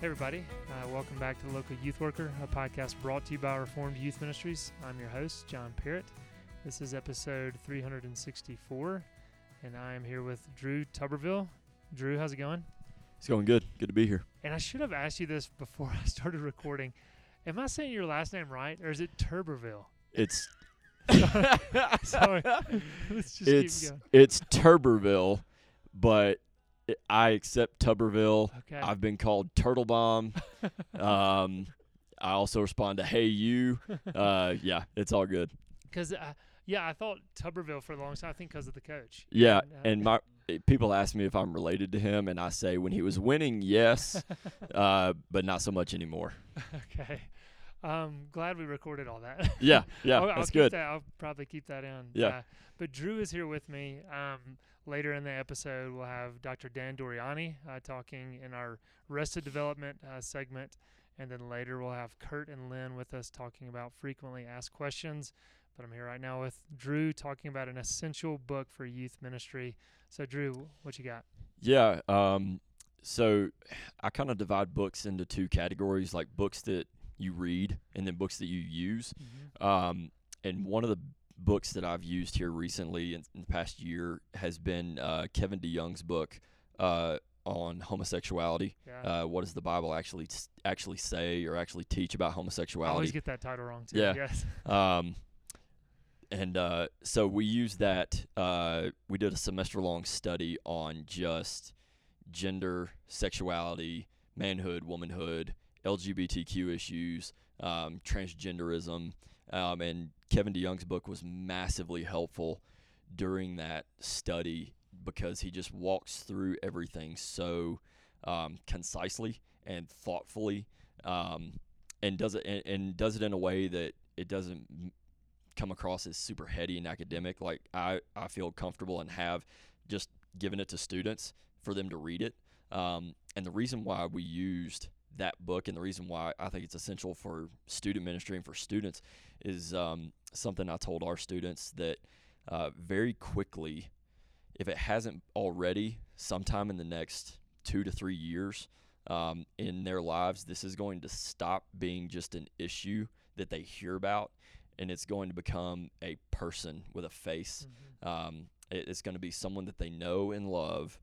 Hey, everybody. Uh, welcome back to the Local Youth Worker, a podcast brought to you by Reformed Youth Ministries. I'm your host, John Perritt. This is episode 364, and I am here with Drew Tuberville. Drew, how's it going? It's going good. Good to be here. And I should have asked you this before I started recording. Am I saying your last name right, or is it Tuberville? It's Sorry. Let's just it's keep going. it's Turberville, but I accept Tuberville. Okay. I've been called Turtle Bomb. um, I also respond to Hey You. Uh, yeah, it's all good. Because, uh, yeah, I thought Tuberville for the longest time, I think because of the coach. Yeah, And, uh, and my people ask me if I'm related to him, and I say when he was winning, yes, uh, but not so much anymore. okay. Um, glad we recorded all that. Yeah, yeah, I'll, I'll that's keep good. That, I'll probably keep that in. Yeah. Uh, but Drew is here with me. Um, later in the episode, we'll have Dr. Dan Doriani uh, talking in our Rested Development uh, segment. And then later, we'll have Kurt and Lynn with us talking about frequently asked questions. But I'm here right now with Drew talking about an essential book for youth ministry. So, Drew, what you got? Yeah. Um, so I kind of divide books into two categories, like books that you read and then books that you use. Um, and one of the books that I've used here recently in, in the past year has been uh, Kevin DeYoung's book uh, on homosexuality. Yeah. Uh, what does the Bible actually actually say or actually teach about homosexuality? I always get that title wrong, too. Yeah. Yes. Um, and uh, so we used that. Uh, we did a semester long study on just gender, sexuality, manhood, womanhood, LGBTQ issues, um, transgenderism. Um, and Kevin DeYoung's book was massively helpful during that study because he just walks through everything so um, concisely and thoughtfully um, and does it and, and does it in a way that it doesn't come across as super heady and academic. Like I, I feel comfortable and have just given it to students for them to read it. Um, and the reason why we used that book and the reason why I think it's essential for student ministry and for students is um, something I told our students that uh, very quickly, if it hasn't already, sometime in the next two to three years um, in their lives, this is going to stop being just an issue that they hear about and it's going to become a person with a face. Um, it- it's going to be someone that they know and love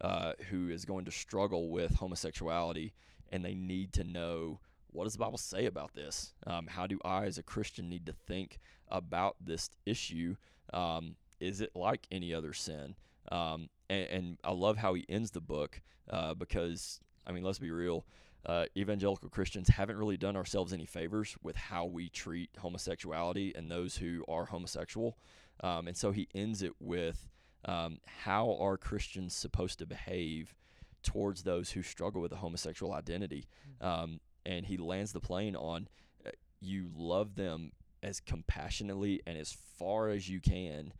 uh, who is going to struggle with homosexuality and they need to know what does the Bible say about this? Um, how do I, as a Christian, need to think about this issue? Um, is it like any other sin? Um, and, and I love how he ends the book uh, because, I mean, let's be real. Uh, evangelical Christians haven't really done ourselves any favors with how we treat homosexuality and those who are homosexual. Um, and so he ends it with um, how are Christians supposed to behave towards those who struggle with a homosexual identity? Um, and he lands the plane on uh, you love them as compassionately and as far as you can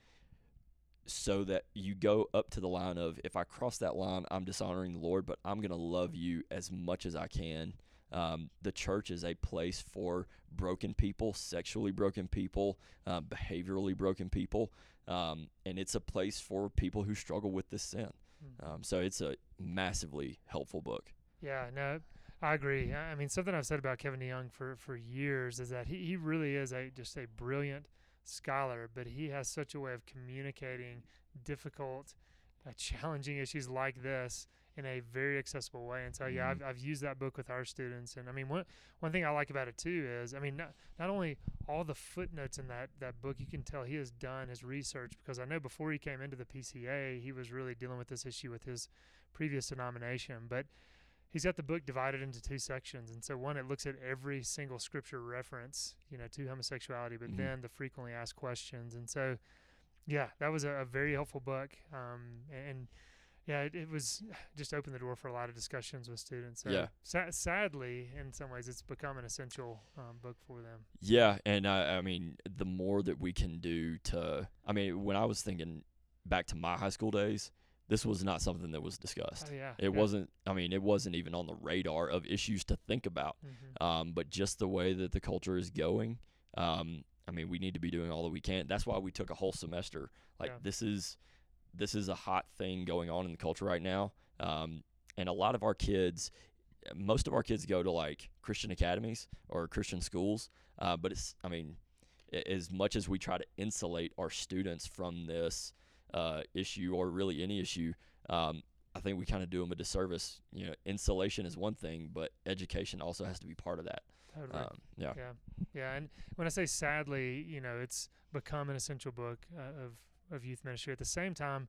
so that you go up to the line of if I cross that line, I'm dishonoring the Lord, but I'm going to love you as much as I can. Um, the church is a place for broken people, sexually broken people, uh, behaviorally broken people, um, and it's a place for people who struggle with this sin. Mhm. Um, so it's a massively helpful book. Yeah, no, I agree. I I mean, something I've said about Kevin DeYoung for, for years is that he, he really is a just a brilliant scholar, but he has such a way of communicating difficult, uh, challenging issues like this in a very accessible way. And so, yeah, Mhm. I've, I've used that book with our students. And I mean, one one thing I like about it too is, I mean, not, not only all the footnotes in that that book, you can tell he has done his research because I know before he came into the PCA, he was really dealing with this issue with his previous denomination, but he's got the book divided into two sections and so one it looks at every single scripture reference you know to homosexuality but Mhm. then the frequently asked questions and so yeah that was a, a very helpful book um, and yeah, it, it was just opened the door for a lot of discussions with students. So Yeah. sa- sadly, in some ways, it's become an essential um, book for them. Yeah, and I, I mean, the more that we can do to, I mean, when I was thinking back to my high school days, this was not something that was discussed. Oh yeah, It wasn't. I mean, it wasn't even on the radar of issues to think about. hmm Um, but just the way that the culture is going, um, I mean, we need to be doing all that we can. That's why we took a whole semester. Like Yeah. this is this is a hot thing going on in the culture right now. Um, and a lot of our kids, most of our kids go to like Christian academies or Christian schools. Uh, but it's, I mean, as much as we try to insulate our students from this uh, issue or really any issue, um, I think we kind of do them a disservice. You know, insulation is one thing, but education also has to be part of that. Totally. Um, yeah. Yeah, yeah, and when I say sadly, you know, it's become an essential book uh, of of youth ministry. At the same time,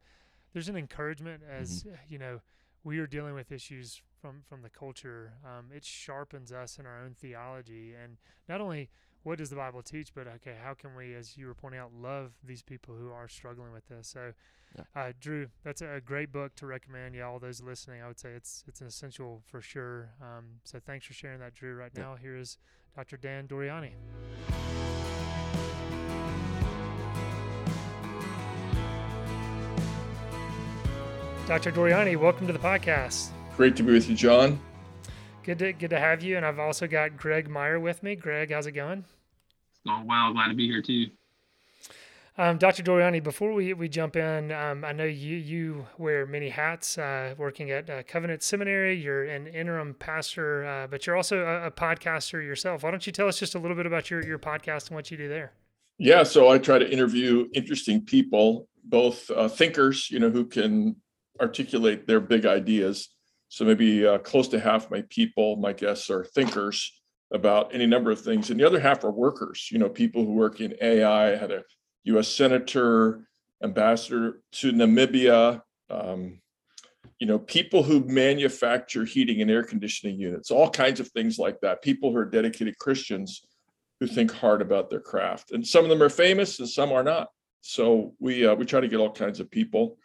there's an encouragement as uh, you know we are dealing with issues from from the culture. Um, it sharpens us in our own theology, and not only what does the Bible teach, but okay, how can we, as you were pointing out, love these people who are struggling with this? So. Yeah. Uh, Drew, that's a great book to recommend. Yeah, all those listening, I would say it's it's an essential for sure. Um, so thanks for sharing that, Drew. Right Yeah. now, here is Dr. Dan Doriani. Dr. Doriani, welcome to the podcast. Great to be with you, John. Good to good to have you. And I've also got Greg Meyer with me. Greg, how's it going? Oh wow, glad to be here too. Um, Dr. Doriani, before we, we jump in, um, I know you you wear many hats, uh, working at uh, Covenant Seminary. You're an interim pastor, uh, but you're also a, a podcaster yourself. Why don't you tell us just a little bit about your, your podcast and what you do there? Yeah, so I try to interview interesting people, both uh, thinkers, you know, who can articulate their big ideas. So maybe uh, close to half my people, my guests, are thinkers about any number of things, and the other half are workers. You know, people who work in AI. I had a U.S. senator, ambassador to Namibia. Um, you know, people who manufacture heating and air conditioning units, all kinds of things like that. People who are dedicated Christians who think hard about their craft, and some of them are famous and some are not. So we uh, we try to get all kinds of people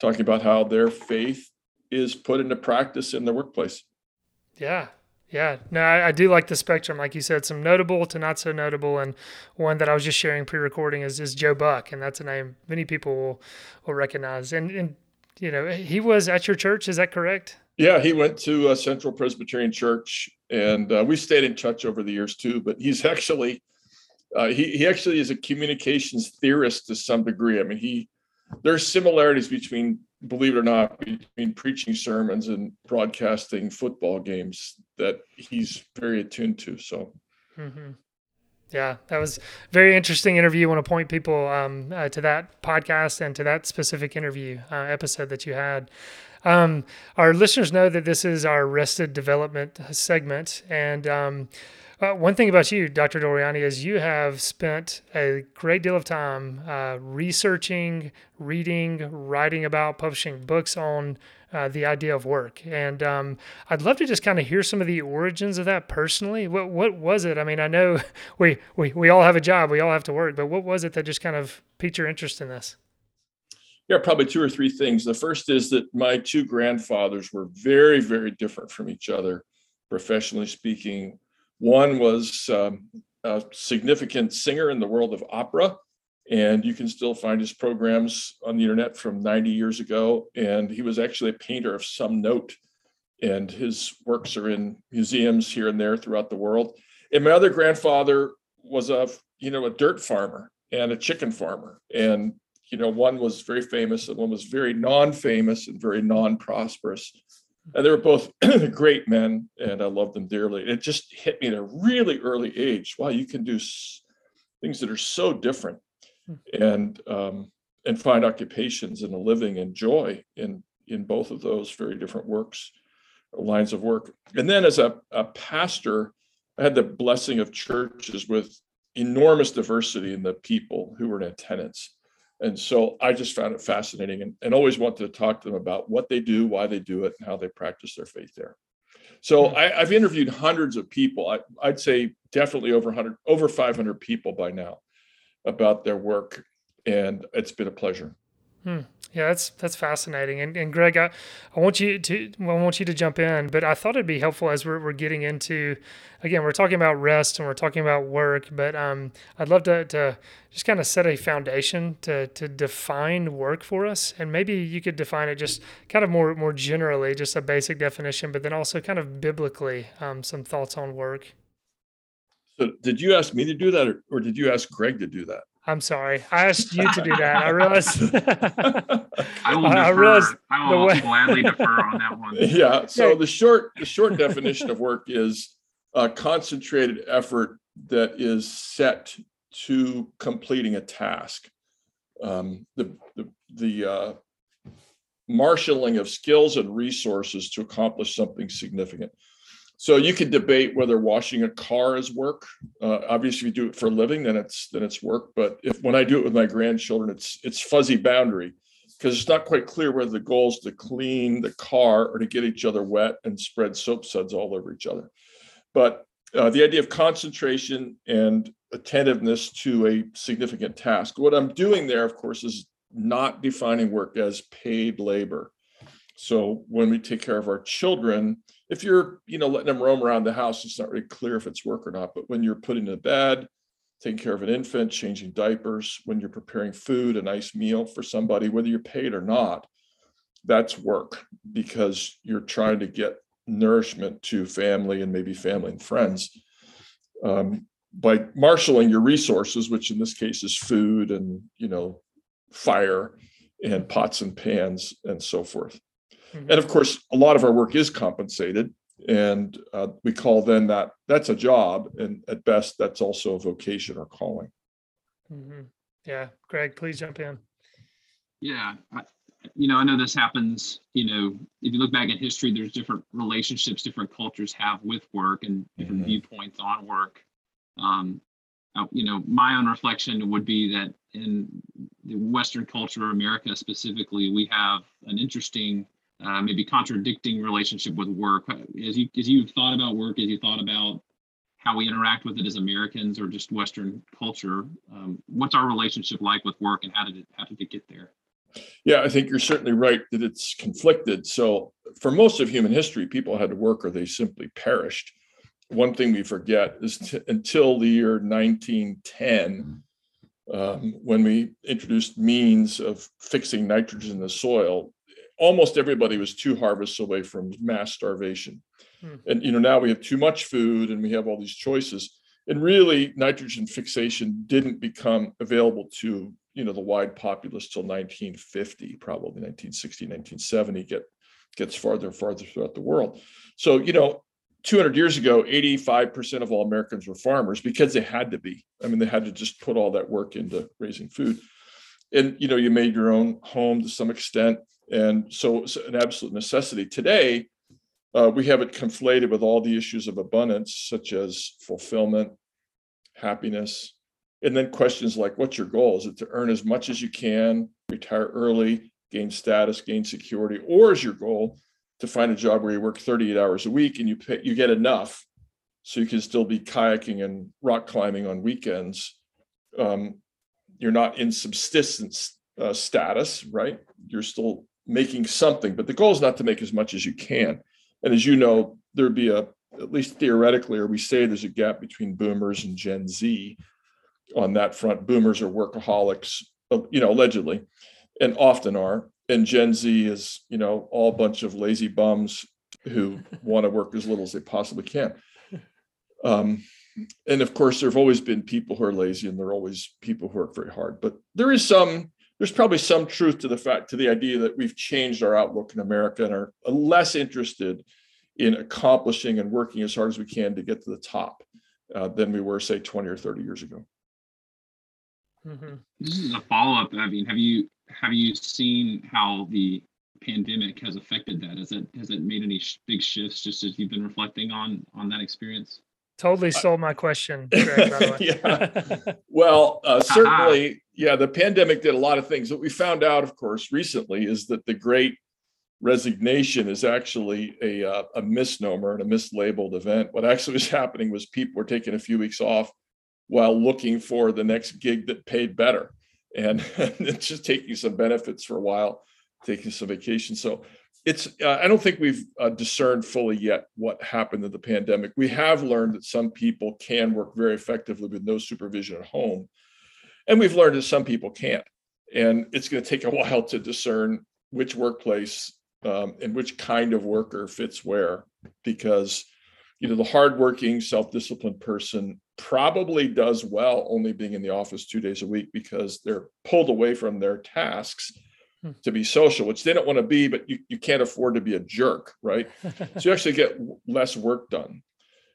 talking about how their faith is put into practice in their workplace. Yeah. Yeah. No, I, I do like the spectrum. Like you said, some notable to not so notable. And one that I was just sharing pre recording is, is Joe Buck. And that's a name many people will, will recognize. And, and, you know, he was at your church. Is that correct? Yeah, he went to Central Presbyterian Church, and uh, we stayed in touch over the years too. But he's actually uh, he he actually is a communications theorist to some degree. I mean, he there's similarities between, believe it or not, between preaching sermons and broadcasting football games that he's very attuned to. So Mm-hmm. Yeah, that was very interesting interview. I want to point people um, uh, to that podcast and to that specific interview uh, episode that you had. Um, our listeners know that this is our rested development segment, and um, uh, one thing about you, Dr. Doriani, is you have spent a great deal of time uh, researching, reading, writing about, publishing books on uh, the idea of work. And um, I'd love to just kind of hear some of the origins of that personally. What what was it? I mean, I know we, we we all have a job, we all have to work, but what was it that just kind of piqued your interest in this? Yeah, probably two or three things. The first is that my two grandfathers were very, very different from each other, professionally speaking. One was um, a significant singer in the world of opera, and you can still find his programs on the internet from 90 years ago. And he was actually a painter of some note, and his works are in museums here and there throughout the world. And my other grandfather was a, you know, a dirt farmer and a chicken farmer, and you know, one was very famous and one was very non-famous and very non-prosperous. And they were both great men, and I loved them dearly. It just hit me at a really early age. Wow, you can do s- things that are so different, and um, and find occupations and a living and joy in in both of those very different works, lines of work. And then as a, a pastor, I had the blessing of churches with enormous diversity in the people who were in attendance. And so I just found it fascinating and, and always wanted to talk to them about what they do, why they do it, and how they practice their faith there. So hmm. I, I've interviewed hundreds of people. I, I'd say definitely over 100, over 500 people by now about their work. And it's been a pleasure. Hmm. Yeah, that's that's fascinating. And, and Greg, I, I want you to I want you to jump in, but I thought it'd be helpful as we're, we're getting into again, we're talking about rest and we're talking about work, but um, I'd love to, to just kind of set a foundation to to define work for us. And maybe you could define it just kind of more more generally, just a basic definition, but then also kind of biblically, um, some thoughts on work. So did you ask me to do that or, or did you ask Greg to do that? I'm sorry. I asked you to do that. I realized. I will I defer. realized I the will way- gladly defer on that one. Yeah. So the short the short definition of work is a concentrated effort that is set to completing a task. Um, the the the uh, marshaling of skills and resources to accomplish something significant. So you could debate whether washing a car is work. Uh, obviously, if you do it for a living, then it's then it's work. But if when I do it with my grandchildren, it's it's fuzzy boundary because it's not quite clear whether the goal is to clean the car or to get each other wet and spread soap suds all over each other. But uh, the idea of concentration and attentiveness to a significant task. What I'm doing there, of course, is not defining work as paid labor. So when we take care of our children, if you're, you know, letting them roam around the house, it's not really clear if it's work or not. But when you're putting to bed, taking care of an infant, changing diapers, when you're preparing food, a nice meal for somebody, whether you're paid or not, that's work because you're trying to get nourishment to family and maybe family and friends. Um, by marshaling your resources, which in this case is food and you know fire and pots and pans and so forth. Mhm. And of course, a lot of our work is compensated, and uh, we call then that that's a job, and at best, that's also a vocation or calling. hmm Yeah, Greg, please jump in. Yeah. I, you know, I know this happens, you know, if you look back in history, there's different relationships different cultures have with work and different Mhm. viewpoints on work. Um, uh, you know, my own reflection would be that in the Western culture, of America specifically, we have an interesting, uh, maybe contradicting relationship with work. As you as you've thought about work, as you thought about how we interact with it as Americans or just Western culture, um, what's our relationship like with work, and how did it how did it get there? Yeah, I think you're certainly right that it's conflicted. So, for most of human history, people had to work or they simply perished. One thing we forget is t- until the year 1910, um, when we introduced means of fixing nitrogen in the soil, almost everybody was two harvests away from mass starvation. Hmm. And you know now we have too much food and we have all these choices. And really, nitrogen fixation didn't become available to you know the wide populace till 1950 probably 1960 1970 get gets farther and farther throughout the world so you know 200 years ago 85% of all americans were farmers because they had to be i mean they had to just put all that work into raising food and you know you made your own home to some extent and so it's an absolute necessity. Today uh, we have it conflated with all the issues of abundance such as fulfillment happiness and then questions like what's your goal? Is it to earn as much as you can retire early gain status gain security or is your goal to find a job where you work 38 hours a week and you pay, you get enough so you can still be kayaking and rock climbing on weekends? Um, you're not in subsistence uh, status right? You're still making something but the goal is not to make as much as you can and as you know there'd be a at least theoretically or we say there's a gap between boomers and gen z on that front. Boomers are workaholics, uh, you know, allegedly, and often are. And Gen Z is, you know, all bunch of lazy bums who want to work as little as they possibly can. Um, and of course, there have always been people who are lazy, and there are always people who work very hard. But there is some, there's probably some truth to the fact, to the idea that we've changed our outlook in America and are less interested in accomplishing and working as hard as we can to get to the top uh, than we were, say, 20 or 30 years ago. hmm This is a follow up. I mean, have you have you seen how the pandemic has affected that? Has it has it made any sh- big shifts just as you've been reflecting on on that experience? Totally stole my question, Greg, by the way. Well, uh, certainly, yeah, the pandemic did a lot of things. What we found out, of course, recently is that the great resignation is actually a, uh, a misnomer and a mislabeled event. What actually was happening was people were taking a few weeks off while looking for the next gig that paid better. and, and just taking some benefits for a while, taking some vacation. So it's uh, I don't think we've uh, discerned fully yet what happened in the pandemic. We have learned that some people can work very effectively with no supervision at home, and we've learned that some people can't. And it's going to take a while to discern which workplace um, and which kind of worker fits where, because you know the hardworking, self-disciplined person probably does well only being in the office two days a week because they're pulled away from their tasks. To be social, which they don't want to be, but you, you can't afford to be a jerk, right? so you actually get less work done.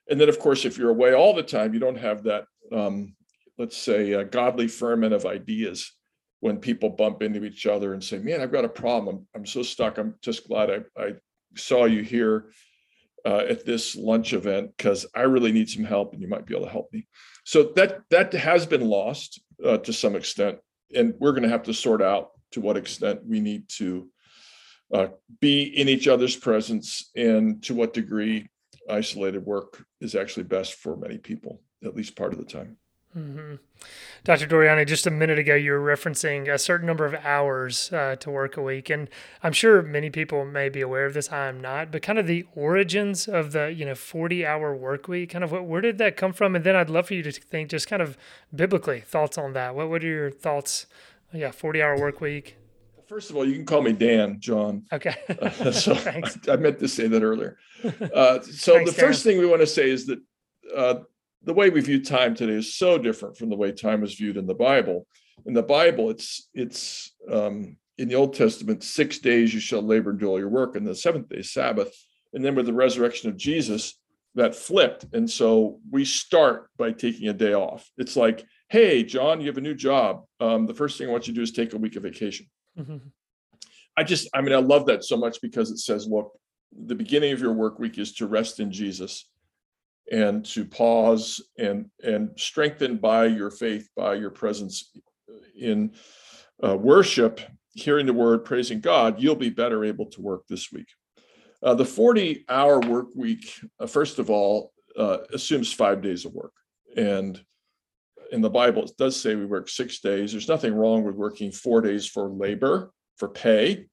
And then, of course, if you're away all the time, you don't have that, um, let's say, a godly ferment of ideas when people bump into each other and say, "Man, I've got a problem. I'm, I'm so stuck. I'm just glad I, I saw you here uh, at this lunch event because I really need some help, and you might be able to help me." So that that has been lost uh, to some extent, and we're going to have to sort out to what extent we need to uh, be in each other's presence and to what degree isolated work is actually best for many people, at least part of the time. hmm Dr. Doriani, just a minute ago, you were referencing a certain number of hours uh, to work a week, and I'm sure many people may be aware of this. I am not, but kind of the origins of the you know 40 hour work week, kind of what, where did that come from? And then I'd love for you to think just kind of biblically thoughts on that. What what are your thoughts? Yeah, 40 hour work week. First of all, you can call me Dan, John. Okay. Uh, so Thanks. I, I meant to say that earlier. Uh, so Thanks, the first thing we want to say is that uh, the way we view time today is so different from the way time was viewed in the Bible. In the Bible, it's it's um, in the Old Testament, six days you shall labor and do all your work, and the seventh day Sabbath. And then with the resurrection of Jesus, that flipped, and so we start by taking a day off. It's like, hey, John, you have a new job. Um, the first thing I want you to do is take a week of vacation. Mhm. I just, I mean, I love that so much because it says, look, the beginning of your work week is to rest in Jesus and to pause and and strengthened by your faith, by your presence in uh, worship, hearing the word, praising God, you'll be better able to work this week. Uh, the 40 hour work week, uh, first of all, uh, assumes five days of work. And in the Bible, it does say we work six days. There's nothing wrong with working four days for labor, for pay,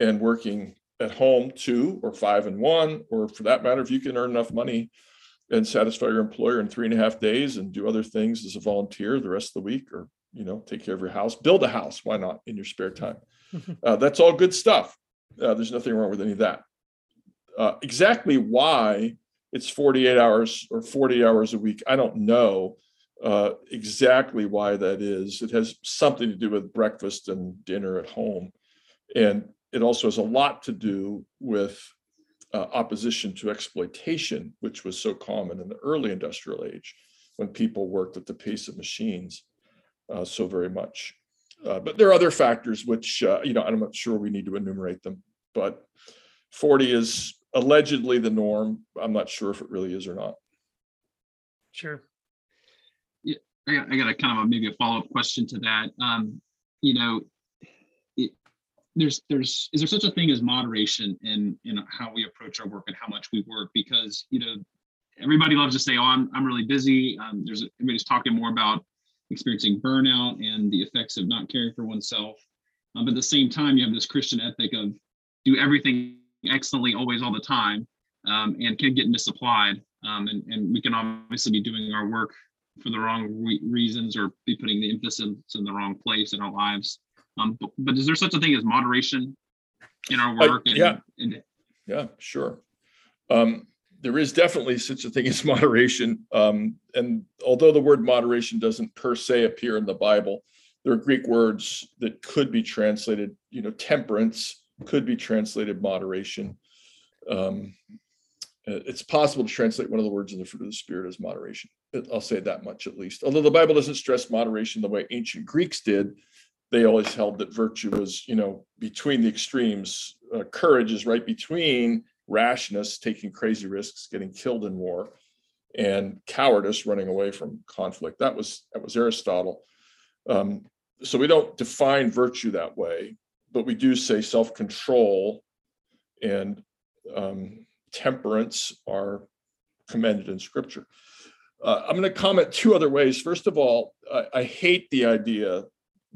and working at home two or five and one, or for that matter, if you can earn enough money and satisfy your employer in three and a half days and do other things as a volunteer the rest of the week, or you know, take care of your house, build a house. Why not in your spare time? Uh, that's all good stuff. Uh, there's nothing wrong with any of that. Uh, exactly why it's 48 hours or 40 hours a week, I don't know uh, exactly why that is. It has something to do with breakfast and dinner at home. And it also has a lot to do with uh, opposition to exploitation, which was so common in the early industrial age when people worked at the pace of machines uh, so very much. Uh, but there are other factors which, uh, you know, I'm not sure we need to enumerate them, but 40 is allegedly the norm. I'm not sure if it really is or not. Sure. I got, I got a kind of a maybe a follow up question to that. Um, you know, it, there's there's is there such a thing as moderation in in how we approach our work and how much we work? Because you know, everybody loves to say, "Oh, I'm I'm really busy." Um, there's everybody's talking more about experiencing burnout and the effects of not caring for oneself. Um, but at the same time, you have this Christian ethic of do everything excellently always all the time, um, and can get misapplied. Um, and, and we can obviously be doing our work for the wrong re- reasons or be putting the emphasis in the wrong place in our lives. Um, but, but is there such a thing as moderation in our Uh, work? and, yeah. and Yeah, sure. Um, there is definitely such a thing as moderation. Um, and although the word moderation doesn't per se appear in the Bible, there are Greek words that could be translated, you know, temperance could be translated moderation. Um, uh, it's possible to translate one of the words in the fruit of the spirit as moderation. I'll say that much at least. Although the Bible doesn't stress moderation the way ancient Greeks did, they always held that virtue was, you know, between the extremes. Uh, courage is right between rashness, taking crazy risks, getting killed in war, and cowardice, running away from conflict. That was that was Aristotle. Um, so we don't define virtue that way, but we do say self-control and um, temperance are commended in Scripture. Uh, I'm going to comment two other ways. First of all, I, I hate the idea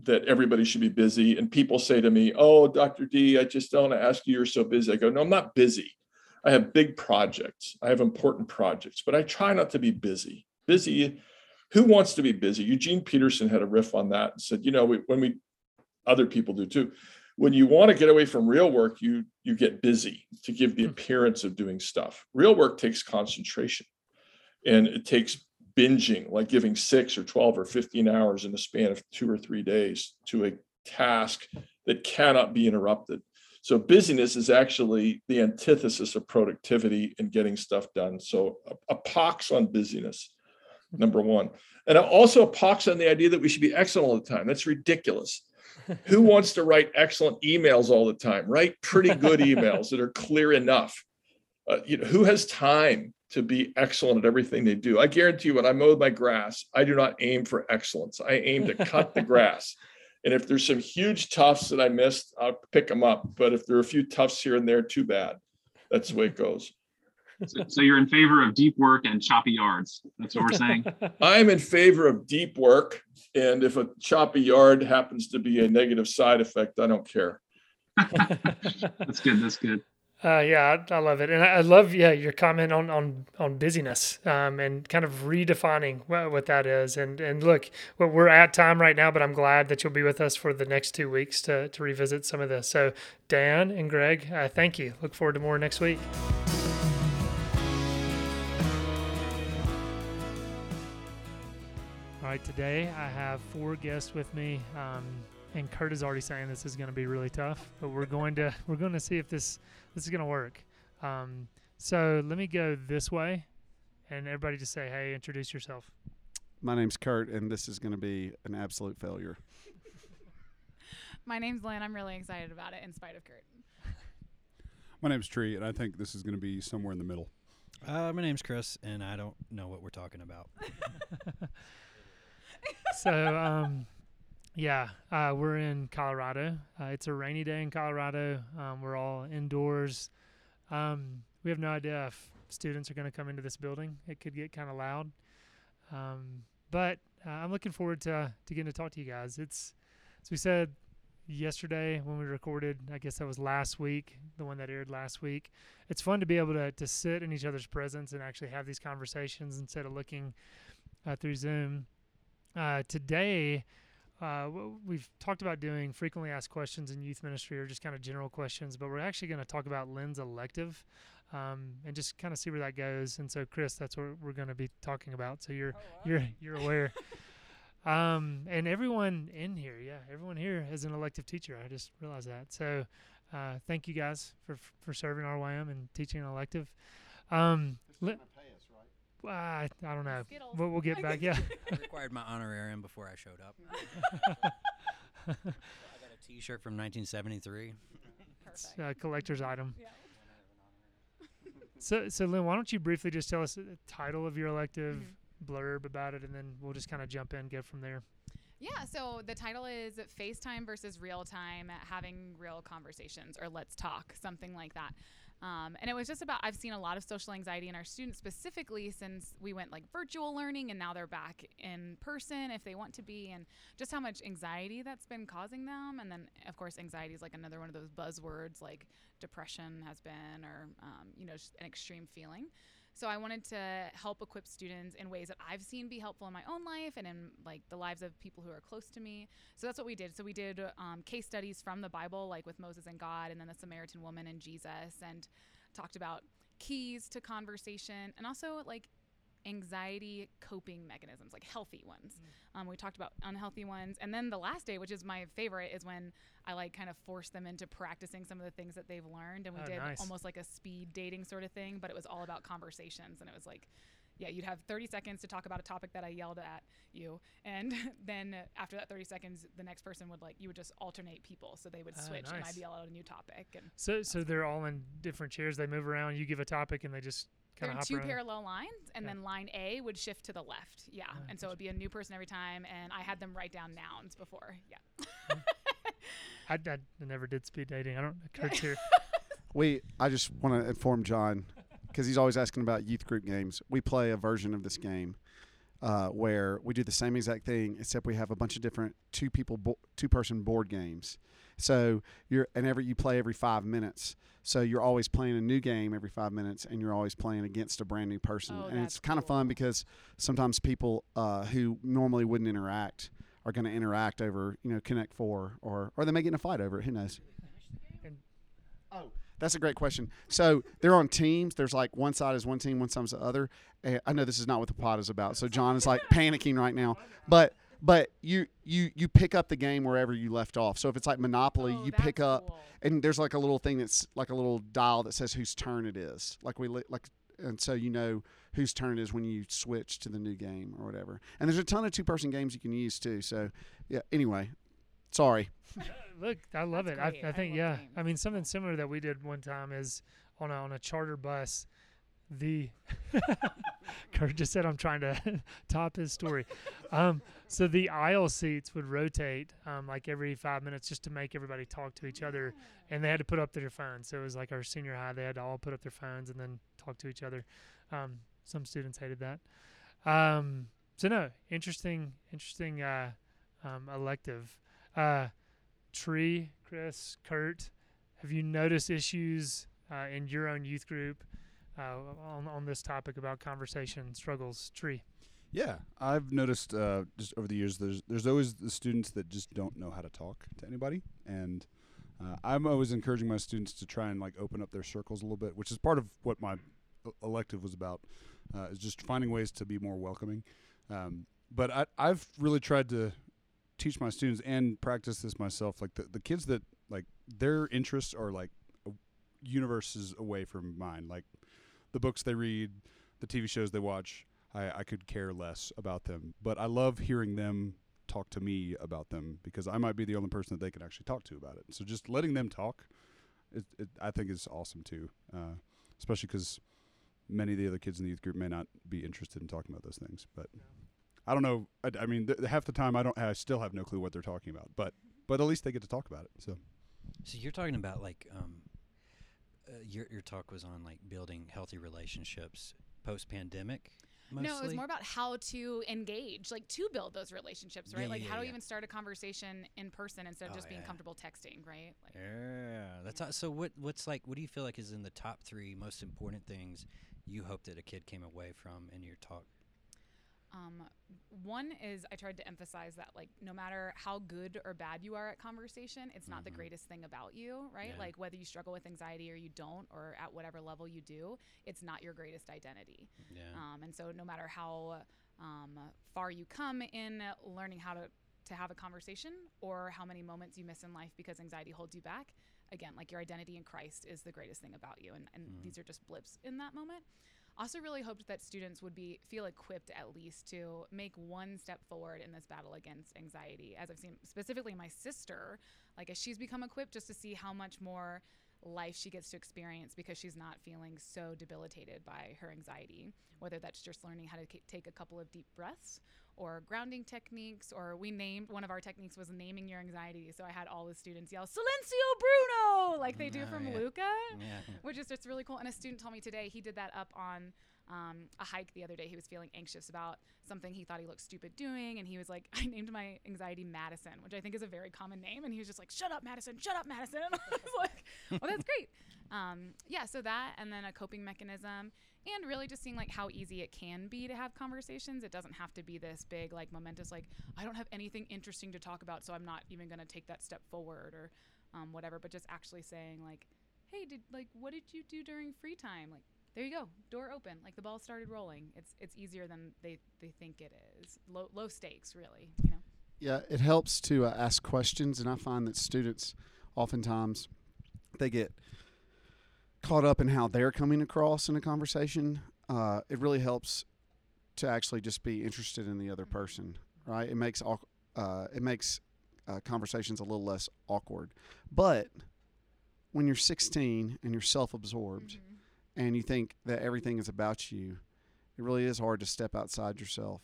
that everybody should be busy. And people say to me, Oh, Dr. D, I just don't want to ask you, you're so busy. I go, No, I'm not busy. I have big projects, I have important projects, but I try not to be busy. Busy, who wants to be busy? Eugene Peterson had a riff on that and said, You know, we, when we, other people do too, when you want to get away from real work, you you get busy to give the appearance of doing stuff. Real work takes concentration and it takes binging, like giving six or 12 or 15 hours in the span of two or three days to a task that cannot be interrupted. So busyness is actually the antithesis of productivity and getting stuff done. So a, a pox on busyness, number one. And also a pox on the idea that we should be excellent all the time. That's ridiculous. Who wants to write excellent emails all the time? Write pretty good emails that are clear enough. Uh, you know, who has time to be excellent at everything they do? I guarantee you, when I mow my grass, I do not aim for excellence. I aim to cut the grass. And if there's some huge tufts that I missed, I'll pick them up. But if there are a few tufts here and there, too bad. That's the way it goes. So, so you're in favor of deep work and choppy yards. That's what we're saying. I'm in favor of deep work. And if a choppy yard happens to be a negative side effect, I don't care. That's good. That's good. Uh, yeah, I, I love it, and I, I love yeah your comment on on on busyness, um, and kind of redefining what, what that is. And and look, we're we're at time right now, but I'm glad that you'll be with us for the next two weeks to to revisit some of this. So Dan and Greg, uh, thank you. Look forward to more next week. All right, today I have four guests with me, um, and Kurt is already saying this is going to be really tough, but we're going to we're going to see if this this is going to work. Um, so let me go this way, and everybody just say, "Hey, introduce yourself." My name's Kurt, and this is going to be an absolute failure. My name's Lynn. I'm really excited about it in spite of Kurt. My name's Tree, and I think this is going to be somewhere in the middle. Uh, my name's Chris, and I don't know what we're talking about. so um, yeah, uh, we're in Colorado. Uh, it's a rainy day in Colorado. Um, we're all indoors. Um, we have no idea if students are going to come into this building. It could get kind of loud. Um, but uh, I'm looking forward to to getting to talk to you guys. It's as we said yesterday when we recorded. I guess that was last week, the one that aired last week. It's fun to be able to to sit in each other's presence and actually have these conversations instead of looking uh, through Zoom. Uh, today, uh, we've talked about doing frequently asked questions in youth ministry or just kind of general questions, but we're actually going to talk about Lynn's elective um, and just kind of see where that goes. And so, Chris, that's what we're going to be talking about. So you're you're you're aware. um, and everyone in here, yeah, everyone here is an elective teacher. I just realized that. So uh, thank you guys for for serving RYM and teaching an elective. Um, uh, I don't know. Skittles. We'll, we'll get back. Yeah. I required my honorarium before I showed up. I got a T-shirt from 1973. It's Perfect. a collector's item. Yeah. So, so Lynn, why don't you briefly just tell us the title of your elective, Mhm. blurb about it, and then we'll just kind of jump in, go from there. Yeah, so the title is FaceTime versus real time, having real conversations, or let's talk, something like that. Um, and it was just about, I've seen a lot of social anxiety in our students specifically since we went like virtual learning and now they're back in person if they want to be, and just how much anxiety that's been causing them. And then, of course, anxiety is like another one of those buzzwords like depression has been, or, um, you know, an extreme feeling. So I wanted to help equip students in ways that I've seen be helpful in my own life and in like the lives of people who are close to me. So that's what we did. So we did um, case studies from the Bible, like with Moses and God, and then the Samaritan woman and Jesus, and talked about keys to conversation and also like anxiety coping mechanisms, like healthy ones. Um, we talked about unhealthy ones, and then the last day, which is my favorite, is when I like kind of forced them into practicing some of the things that they've learned, and we Oh, did nice. almost like a speed dating sort of thing, but it was all about conversations, and it was like. Yeah, you'd have 30 seconds to talk about a topic that I yelled at you, and then after that 30 seconds, the next person would like you would just alternate people, so they would Ah, switch, and nice. I'd yell out a new topic, and So, so they're all in different chairs. They move around. You give a topic, and they just there kind of are hop two around. parallel lines, and Yeah. then line A would shift to the left. Yeah, Ah, and so it'd be a new person every time, and I had them write down nouns before. Yeah. I, I never did speed dating. I don't. Kurt's here. We, I just want to inform John because he's always asking about youth group games. We play a version of this game uh, where we do the same exact thing except we have a bunch of different two people bo- two person board games. So you're and every you play every five minutes. So you're always playing a new game every five minutes, and you're always playing against a brand new person. Oh, and it's kind of fun because sometimes people uh, who normally wouldn't interact are going to interact over you know Connect Four, or or they may get in a fight over it. Who knows? And- Oh, that's a great question. So they're on teams. There's like one side is one team, one side's the other. And I know this is not what the pod is about. So John is like panicking right now. But but you you you pick up the game wherever you left off. So if it's like Monopoly, Oh, you pick up cool. and there's like a little thing that's like a little dial that says whose turn it is. Like we like and so you know whose turn it is when you switch to the new game or whatever. And there's a ton of two person games you can use too. So yeah, anyway. Sorry. Look, I love That's it. I. I I think love yeah. games. I mean, something similar that we did one time is on a on a charter bus. The Kurt just said I'm trying to top his story. Um, so the aisle seats would rotate um, like every five minutes just to make everybody talk to each other, and they had to put up their phones. So it was like our senior high; they had to all put up their phones and then talk to each other. Um, some students hated that. Um, so no, interesting, interesting uh, um, elective. Uh, Tree, Chris, Kurt, have you noticed issues uh, in your own youth group uh, on, on this topic about conversation struggles? Tree. Yeah, I've noticed uh, just over the years there's there's always the students that just don't know how to talk to anybody, and uh, I'm always encouraging my students to try and like open up their circles a little bit, which is part of what my e- elective was about, uh, is just finding ways to be more welcoming. Um, but I, I've really tried to teach my students and practice this myself. Like the, the kids that like their interests are like universes away from mine. Like the books they read, the TV shows they watch. I, I could care less about them, but I love hearing them talk to me about them because I might be the only person that they can actually talk to about it. So just letting them talk, it, it, I think is awesome too, uh, especially because many of the other kids in the youth group may not be interested in talking about those things. But I don't know. I, I mean, th- half the time I don't. I still have no clue what they're talking about. But but at least they get to talk about it. So So you're talking about like um, uh, your your talk was on like building healthy relationships post pandemic. No, it was more about how to engage, like to build those relationships, right? Yeah, like yeah, how to yeah. even start a conversation in person instead of Oh, just being yeah. comfortable texting, right? Like, Yeah, that's aw- so. What what's like? What do you feel like is in the top three most important things you hope that a kid came away from in your talk? Um, one is I tried to emphasize that like no matter how good or bad you are at conversation, it's not the Mhm. greatest thing about you, right? Yeah. Like whether you struggle with anxiety or you don't, or at whatever level you do, it's not your greatest identity. Yeah. Um, and so no matter how um, far you come in learning how to to have a conversation or how many moments you miss in life because anxiety holds you back, again, like your identity in Christ is the greatest thing about you, and, and Mhm. these are just blips in that moment. Also, really hoped that students would be feel equipped at least to make one step forward in this battle against anxiety. As I've seen specifically my sister, like as she's become equipped, just to see how much more life she gets to experience because she's not feeling so debilitated by her anxiety. Whether that's just learning how to take a couple of deep breaths or grounding techniques, or we named one of our techniques was naming your anxiety. So I had all the students yell "Silencio Bruno" like they do Oh, from yeah. Luca yeah. which is just really cool. And a student told me today he did that up on um, a hike the other day. He was feeling anxious about something he thought he looked stupid doing, and he was like, "I named my anxiety Madison," which I think is a very common name. And he was just like, "Shut up, Madison! Shut up, Madison!" I was like, "Well, that's great." Um, yeah, so that, and then a coping mechanism, and really just seeing like how easy it can be to have conversations. It doesn't have to be this big, like momentous, like I don't have anything interesting to talk about, so I'm not even gonna take that step forward or um, whatever. But just actually saying like hey did like what did you do during free time? Like there you go door open. Like the ball started rolling. It's it's easier than they they think it is. Low low stakes really you know? Yeah, it helps to uh, ask questions, and I find that students oftentimes they get caught up in how they're coming across in a conversation. Uh, it really helps to actually just be interested in the other person, right? It makes awk- uh, it makes uh, conversations a little less awkward. But when you're 16 and you're self-absorbed Mm-hmm. and you think that everything is about you, it really is hard to step outside yourself.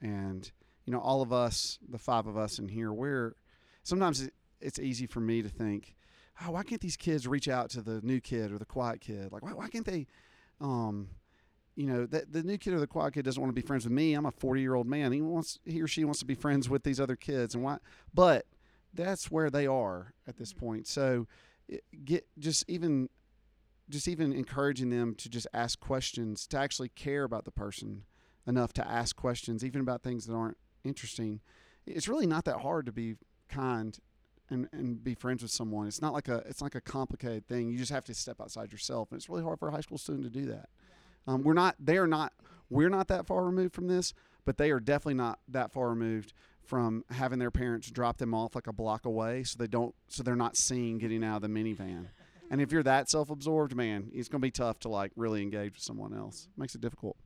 And you know, all of us, the five of us in here, we're sometimes it's easy for me to think, oh, why can't these kids reach out to the new kid or the quiet kid? Like, why, why can't they, um, you know, that the new kid or the quiet kid doesn't want to be friends with me. I'm a 40 year old man. He wants he or she wants to be friends with these other kids, and why? But that's where they are at this point. So it, get just even just even encouraging them to just ask questions, to actually care about the person enough to ask questions, even about things that aren't interesting. It's really not that hard to be kind and, and be friends with someone. It's not like a it's like a complicated thing. You just have to step outside yourself, and it's really hard for a high school student to do that. Um, we're not they are not we're not that far removed from this, but they are definitely not that far removed from having their parents drop them off like a block away, so they don't so they're not seen getting out of the minivan. And if you're that self-absorbed, man, it's going to be tough to like really engage with someone else. makes it difficult.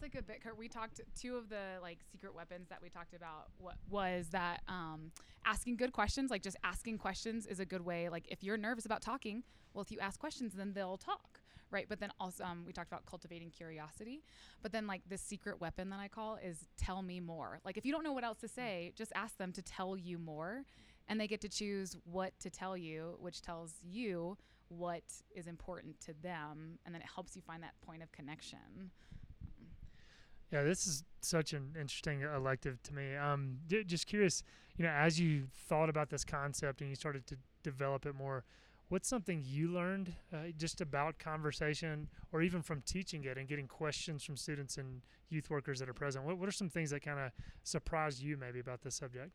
That's a good bit. Kurt. We talked two of the like secret weapons that we talked about. What was that? Um, asking good questions, like just asking questions, is a good way. Like if you're nervous about talking, well, if you ask questions, then they'll talk, right? But then also, um, we talked about cultivating curiosity. But then like this secret weapon that I call is tell me more. Like if you don't know what else to say, just ask them to tell you more, and they get to choose what to tell you, which tells you what is important to them, and then it helps you find that point of connection. Yeah, this is such an interesting elective to me. Um, j- just curious, you know, as you thought about this concept and you started to develop it more, what's something you learned uh, just about conversation or even from teaching it and getting questions from students and youth workers that are present? What, what are some things that kind of surprised you maybe about this subject?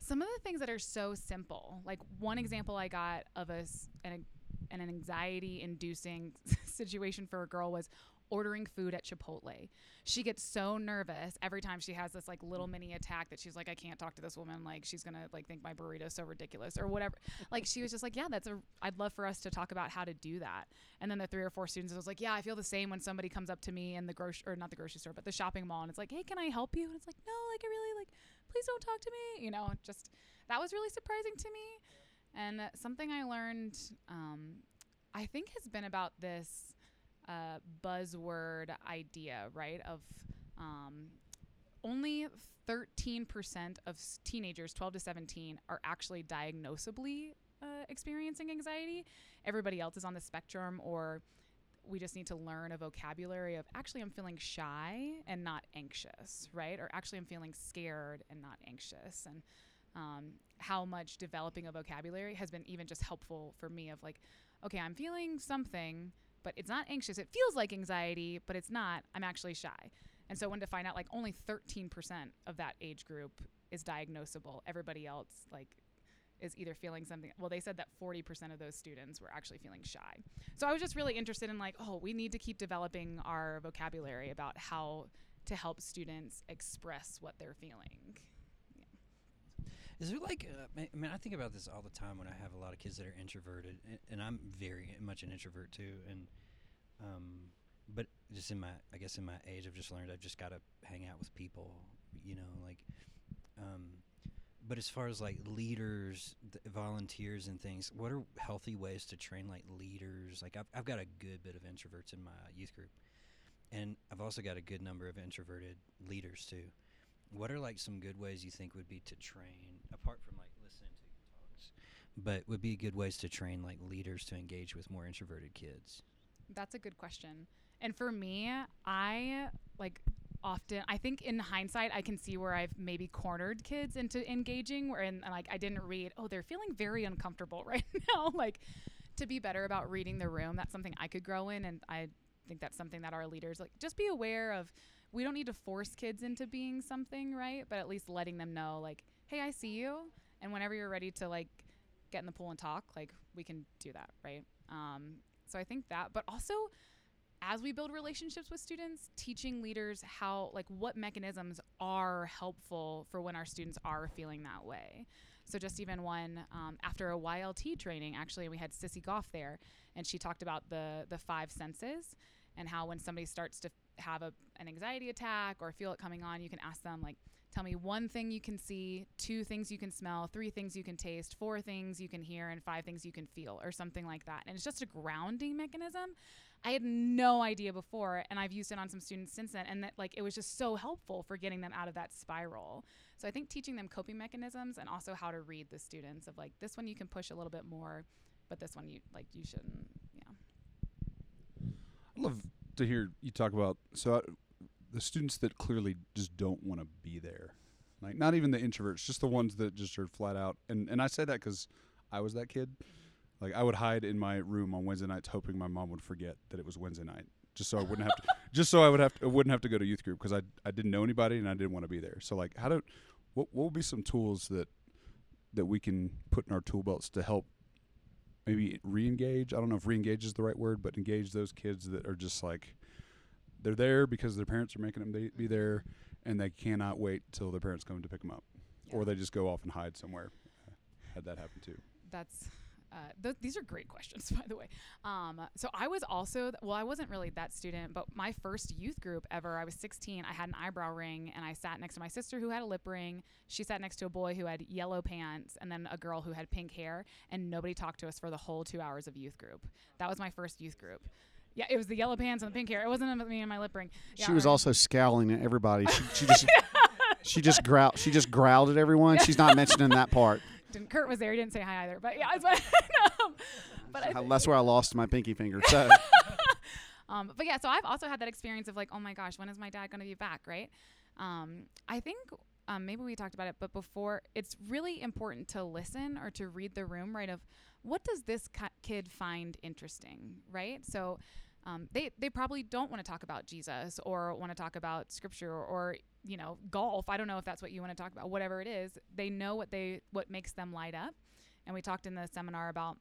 Some of the things that are so simple, like one example I got of us an, an anxiety inducing situation for a girl was ordering food at Chipotle. She gets so nervous every time she has this like little mini attack that she's like, I can't talk to this woman. Like she's gonna like think my burrito is so ridiculous or whatever. like she was just like, yeah, that's a. I'd love for us to talk about how to do that. And then the three or four students was like, yeah, I feel the same when somebody comes up to me in the grocery or not the grocery store, but the shopping mall, and it's like, hey, can I help you? And it's like, no, like I really like, please don't talk to me. You know, just that was really surprising to me. And something I learned, um, I think, has been about this uh, buzzword idea, right? Of um, only 13% of teenagers, 12 to 17, are actually diagnosably uh, experiencing anxiety. Everybody else is on the spectrum, or we just need to learn a vocabulary of actually, I'm feeling shy and not anxious, right? Or actually, I'm feeling scared and not anxious. And um, how much developing a vocabulary has been even just helpful for me of like, okay, I'm feeling something, but it's not anxious. It feels like anxiety, but it's not. I'm actually shy. And so when to find out like only 13% of that age group is diagnosable, everybody else like is either feeling something. Well, they said that 40% of those students were actually feeling shy. So I was just really interested in like, oh, we need to keep developing our vocabulary about how to help students express what they're feeling. Is there like, uh, I mean, I think about this all the time when I have a lot of kids that are introverted, and, I'm very much an introvert too. And, um, but just in my, I guess in my age, I've just learned I've just got to hang out with people, you know, like, um, but as far as like leaders, volunteers, and things, what are healthy ways to train like leaders? Like, I've, I've got a good bit of introverts in my youth group, and I've also got a good number of introverted leaders too. What are like some good ways you think would be to train, apart from like listening to talks, but would be good ways to train like leaders to engage with more introverted kids? That's a good question. And for me, I like often I think in hindsight I can see where I've maybe cornered kids into engaging where and like I didn't read, oh, they're feeling very uncomfortable right now. like to be better about reading the room, that's something I could grow in and I think that's something that our leaders like just be aware of we don't need to force kids into being something, right? But at least letting them know like, hey, I see you and whenever you're ready to like get in the pool and talk, like we can do that, right? Um, so I think that, but also as we build relationships with students, teaching leaders how, like, what mechanisms are helpful for when our students are feeling that way. So just even one um, after a YLT training, actually, we had Sissy Goff there, and she talked about the the five senses and how when somebody starts to have a, an anxiety attack or feel it coming on, you can ask them like, tell me one thing you can see, two things you can smell, three things you can taste, four things you can hear, and five things you can feel, or something like that. And it's just a grounding mechanism. I had no idea before, and I've used it on some students since then, and that like it was just so helpful for getting them out of that spiral. So I think teaching them coping mechanisms and also how to read the students of like this one you can push a little bit more, but this one you like you shouldn't. Yeah. I love to hear you talk about so uh, the students that clearly just don't want to be there, like not even the introverts, just the ones that just are flat out. And and I say that because I was that kid. Like I would hide in my room on Wednesday nights, hoping my mom would forget that it was Wednesday night, just so I wouldn't have to, just so I would have to, I wouldn't have to go to youth group because I I didn't know anybody and I didn't want to be there. So like, how do what what would be some tools that that we can put in our tool belts to help maybe re-engage? I don't know if re-engage is the right word, but engage those kids that are just like they're there because their parents are making them be, be there, and they cannot wait till their parents come to pick them up, or they just go off and hide somewhere. Had that happen too. That's uh, th- these are great questions, by the way. Um, so I was also, th- well, I wasn't really that student, but my first youth group ever, I was 16. I had an eyebrow ring, and I sat next to my sister who had a lip ring. She sat next to a boy who had yellow pants, and then a girl who had pink hair. And nobody talked to us for the whole two hours of youth group. That was my first youth group. Yeah, it was the yellow pants and the pink hair. It wasn't me and my lip ring. Yeah, she was or- also scowling at everybody. She, she just she just growled. She just growled at everyone. She's not mentioning that part. Didn't Kurt was there? He didn't say hi either. But yeah, it's fine. um, but I That's where I lost my pinky finger. So um, but yeah, so I've also had that experience of like, oh my gosh, when is my dad going to be back, right? Um, I think um, maybe we talked about it, but before, it's really important to listen or to read the room, right? Of what does this ki- kid find interesting, right? So um, they they probably don't want to talk about Jesus or want to talk about scripture or, or you know golf. I don't know if that's what you want to talk about. Whatever it is, they know what they what makes them light up. And we talked in the seminar about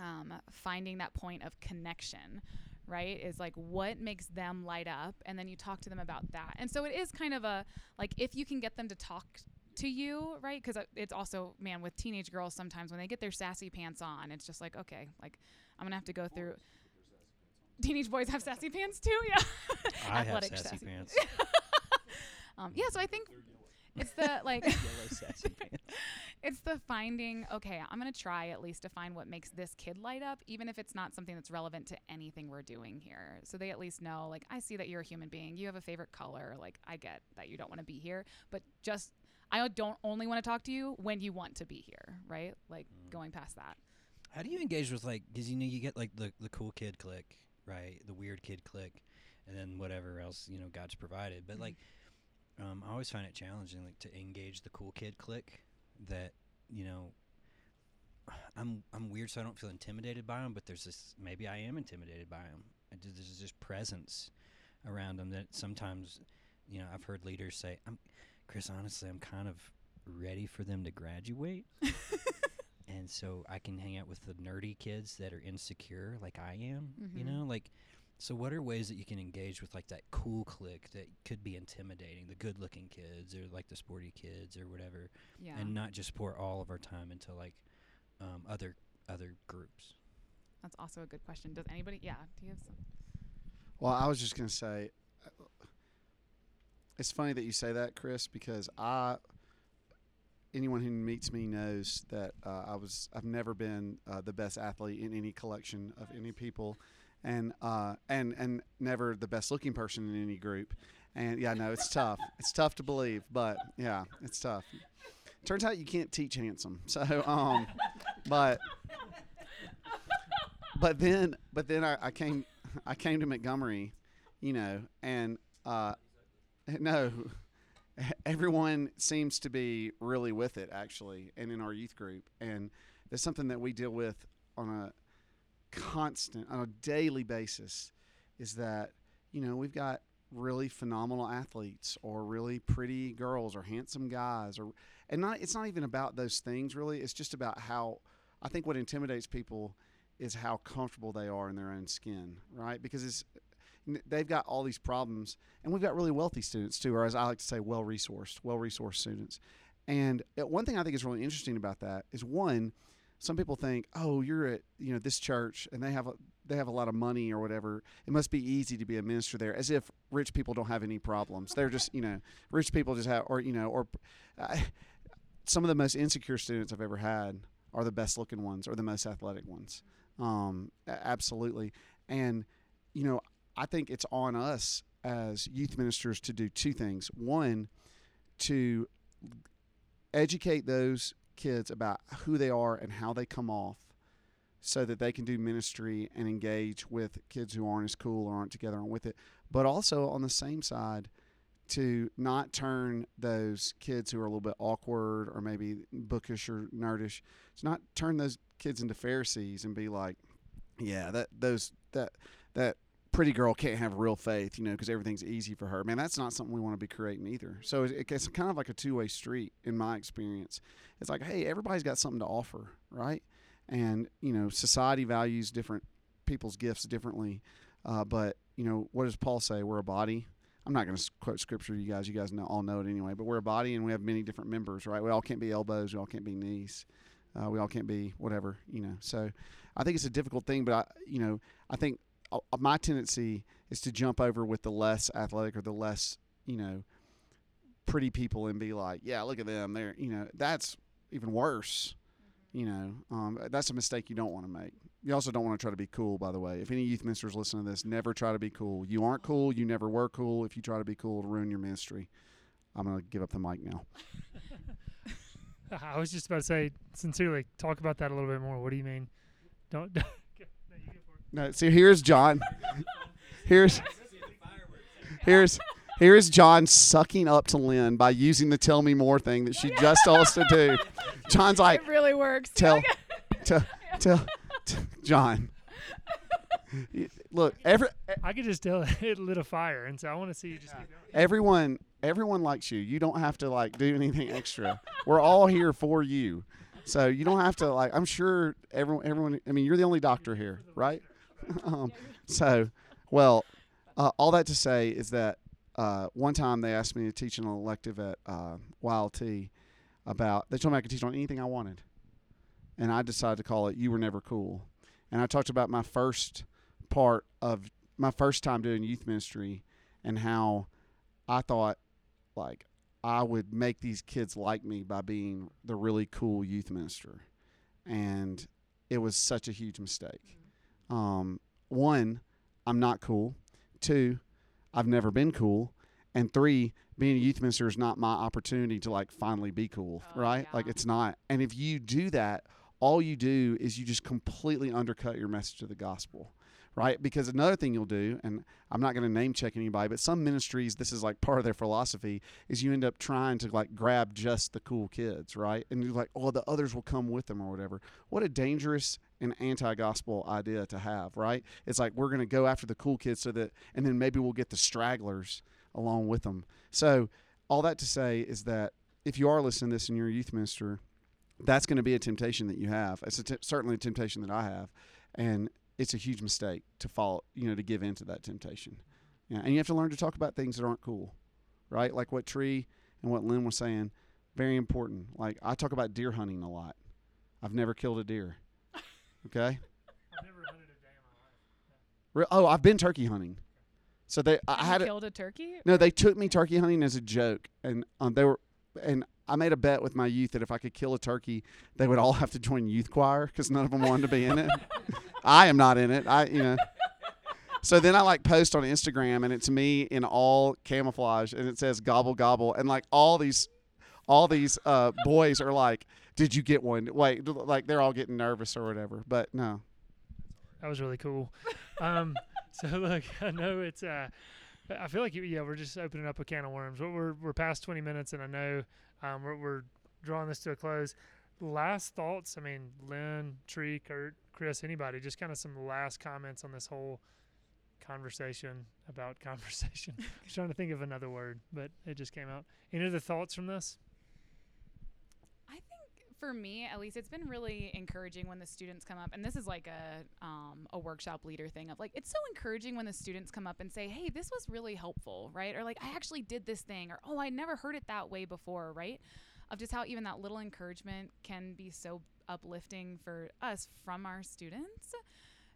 um, finding that point of connection right is like what makes them light up and then you talk to them about that and so it is kind of a like if you can get them to talk to you right because it's also man with teenage girls sometimes when they get their sassy pants on it's just like okay like i'm gonna have to go through teenage boys have sassy pants too yeah I have Athletic sassy pants. um, yeah so i think it's the like Yellow sassy pants. it's the finding okay i'm going to try at least to find what makes this kid light up even if it's not something that's relevant to anything we're doing here so they at least know like i see that you're a human being you have a favorite color like i get that you don't want to be here but just i don't only want to talk to you when you want to be here right like going past that How do you engage with like? Because you know you get like the the cool kid click, right? The weird kid click, and then whatever else you know God's provided. But like, um, I always find it challenging like to engage the cool kid click. That you know, I'm I'm weird, so I don't feel intimidated by them. But there's this maybe I am intimidated by them. There's this presence around them that sometimes, you know, I've heard leaders say, "I'm Chris. Honestly, I'm kind of ready for them to graduate." and so I can hang out with the nerdy kids that are insecure, like I am. You Mhm. know, like so. What are ways that you can engage with like that cool clique that could be intimidating, the good-looking kids or like the sporty kids or whatever, yeah and not just pour all of our time into like um, other other groups. that's also a good question does anybody yeah do you have some Well, I was just going to say, uh, it's funny that you say that, Chris, because I, anyone who meets me knows that uh, I was, I've never been uh, the best athlete in any collection of any people, and uh, and and never the best looking person in any group. And yeah, no, it's tough. It's tough to believe, but yeah, it's tough. Turns out you can't teach handsome. So, um, but but then but then I, I came I came to Montgomery, you know, and uh, no, everyone seems to be really with it actually, and in our youth group, and there's something that we deal with on a constant, on a daily basis, is that you know we've got really phenomenal athletes or really pretty girls or handsome guys or and not it's not even about those things really it's just about how i think what intimidates people is how comfortable they are in their own skin, right? Because it's they've got all these problems, and we've got really wealthy students too, or as I like to say, well resourced, well resourced students. And uh, one thing I think is really interesting about that is one, some people think, oh, you're at you know this church, and they have a they have a lot of money or whatever. It must be easy to be a minister there, as if rich people don't have any problems. They're just you know rich people just have, or you know, or uh, some of the most insecure students I've ever had are the best looking ones or the most athletic ones. Um, absolutely. And, you know, I think it's on us as youth ministers to do two things. One, to educate those kids about who they are and how they come off so that they can do ministry and engage with kids who aren't as cool or aren't together with it. But also on the same side, to not turn those kids who are a little bit awkward or maybe bookish or nerdish, to not turn those kids into Pharisees and be like, yeah, that those that that pretty girl can't have real faith, you know, because everything's easy for her. Man, that's not something we want to be creating either. So it, it's kind of like a two way street in my experience. It's like, hey, everybody's got something to offer, right? And you know, society values different people's gifts differently. Uh, but you know, what does Paul say? We're a body. I'm not going to quote scripture, you guys. You guys know, all know it anyway. But we're a body, and we have many different members, right? We all can't be elbows. We all can't be knees. Uh, we all can't be whatever, you know. So I think it's a difficult thing, but I, you know, I think my tendency is to jump over with the less athletic or the less, you know, pretty people and be like, yeah, look at them. They're, you know, that's even worse. You know, um, that's a mistake you don't want to make. You also don't want to try to be cool, by the way. If any youth ministers listen to this, never try to be cool. You aren't cool. You never were cool. If you try to be cool, it'll ruin your ministry. I'm going to give up the mic now. I was just about to say, sincerely, talk about that a little bit more. What do you mean? Don't. No, you go for it. No, see, here's John. Here's here's here's John sucking up to Lynn by using the "tell me more" thing that she just told us to do. John's like, it really works. tell, tell, tell, t- John. Look, every I could just tell it lit a fire, and so I want to see you just keep going. everyone everyone likes you. You don't have to like do anything extra. We're all here for you. So you don't have to like I'm sure everyone everyone I mean you're the only doctor here, right? um, so well, uh, all that to say is that uh, one time they asked me to teach an elective at uh, YLT about they told me I could teach on anything I wanted. And I decided to call it You Were Never Cool. And I talked about my first part of my first time doing youth ministry and how I thought like I would make these kids like me by being the really cool youth minister. And it was such a huge mistake. Um, one, I'm not cool. Two, I've never been cool. And three, being a youth minister is not my opportunity to like finally be cool, Oh, right? Like it's not. And if you do that, all you do is you just completely undercut your message of the gospel, right? Because another thing you'll do, and I'm not going to name check anybody, but some ministries, this is like part of their philosophy, is you end up trying to like grab just the cool kids, right? And you're like, oh, the others will come with them or whatever. What a dangerous and anti-gospel idea to have, right? It's like we're going to go after the cool kids so that, and then maybe we'll get the stragglers along with them. So all that to say is that if you are listening to this and you're a youth minister, that's going to be a temptation that you have. It's a t- certainly a temptation that I have, and it's a huge mistake to fall, you know, to give in to that temptation. Yeah, and you have to learn to talk about things that aren't cool, right? Like what Tree and what Lynn was saying, very important. Like I talk about deer hunting a lot. I've never killed a deer. Okay. I've never hunted a day in my life. Re- Oh, I've been turkey hunting. So they, I You had a, killed a turkey. no, they took me turkey hunting as a joke, and um, they were, and I made a bet with my youth that if I could kill a turkey, they would all have to join youth choir because none of them wanted to be in it. I am not in it. I, you know. So then I like post on Instagram, and it's me in all camouflage, and it says gobble gobble, and like all these, all these uh, boys are like, "Did you get one?" Wait, like they're all getting nervous or whatever. But no, That was really cool. Um, so look, I know it's. Uh, I feel like yeah, we're just opening up a can of worms. We're we're, past twenty minutes, and I know um, we're we're drawing this to a close. Last thoughts. I mean, Lynn, Tree, Kurt, Chris, anybody. Just kind of some last comments on this whole conversation about conversation. I was trying to think of another word, but it just came out. Any other thoughts from this? I think for me, at least, it's been really encouraging when the students come up, and this is like a um, a workshop leader thing of like it's so encouraging when the students come up and say, "Hey, this was really helpful," right? Or like, "I actually did this thing," or "Oh, I never heard it that way before," right? Of just how even that little encouragement can be so uplifting for us from our students.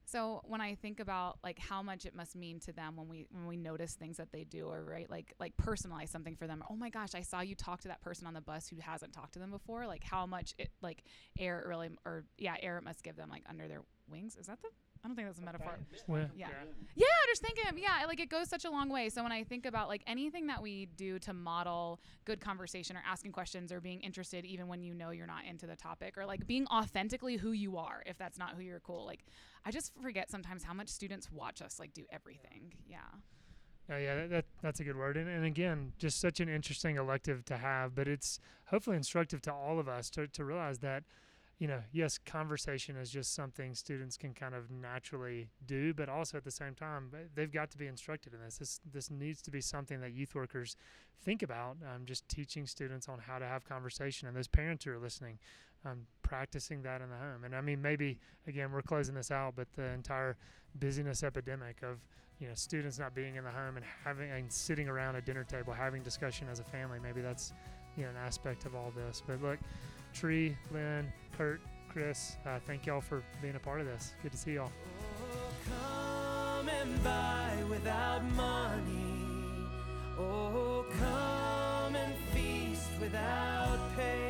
So when I think about like how much it must mean to them when we when we notice things that they do or right like like personalize something for them. Oh my gosh, I saw you talk to that person on the bus who hasn't talked to them before. Like how much it like air it really or yeah air it must give them like under their wings. Is that the I don't think that's a metaphor. Well, Yeah. Yeah, just thinking of yeah, like it goes such a long way. So when I think about like anything that we do to model good conversation or asking questions or being interested even when you know you're not into the topic or like being authentically who you are if that's not who you're cool. Like I just forget sometimes how much students watch us like do everything. Yeah. Yeah, that, that that's a good word. And, and again, just such an interesting elective to have, but it's hopefully instructive to all of us to, to realize that, you know, yes, conversation is just something students can kind of naturally do, but also at the same time, they've got to be instructed in this. This this needs to be something that youth workers think about. Um, just teaching students on how to have conversation, and those parents who are listening, um, practicing that in the home. And I mean, maybe again, we're closing this out, but the entire busyness epidemic of you know students not being in the home and having and sitting around a dinner table having discussion as a family maybe that's you know an aspect of all this but look Tree, Lynn, Kurt, Chris, uh, thank y'all for being a part of this. Good to see y'all. Oh, without pay.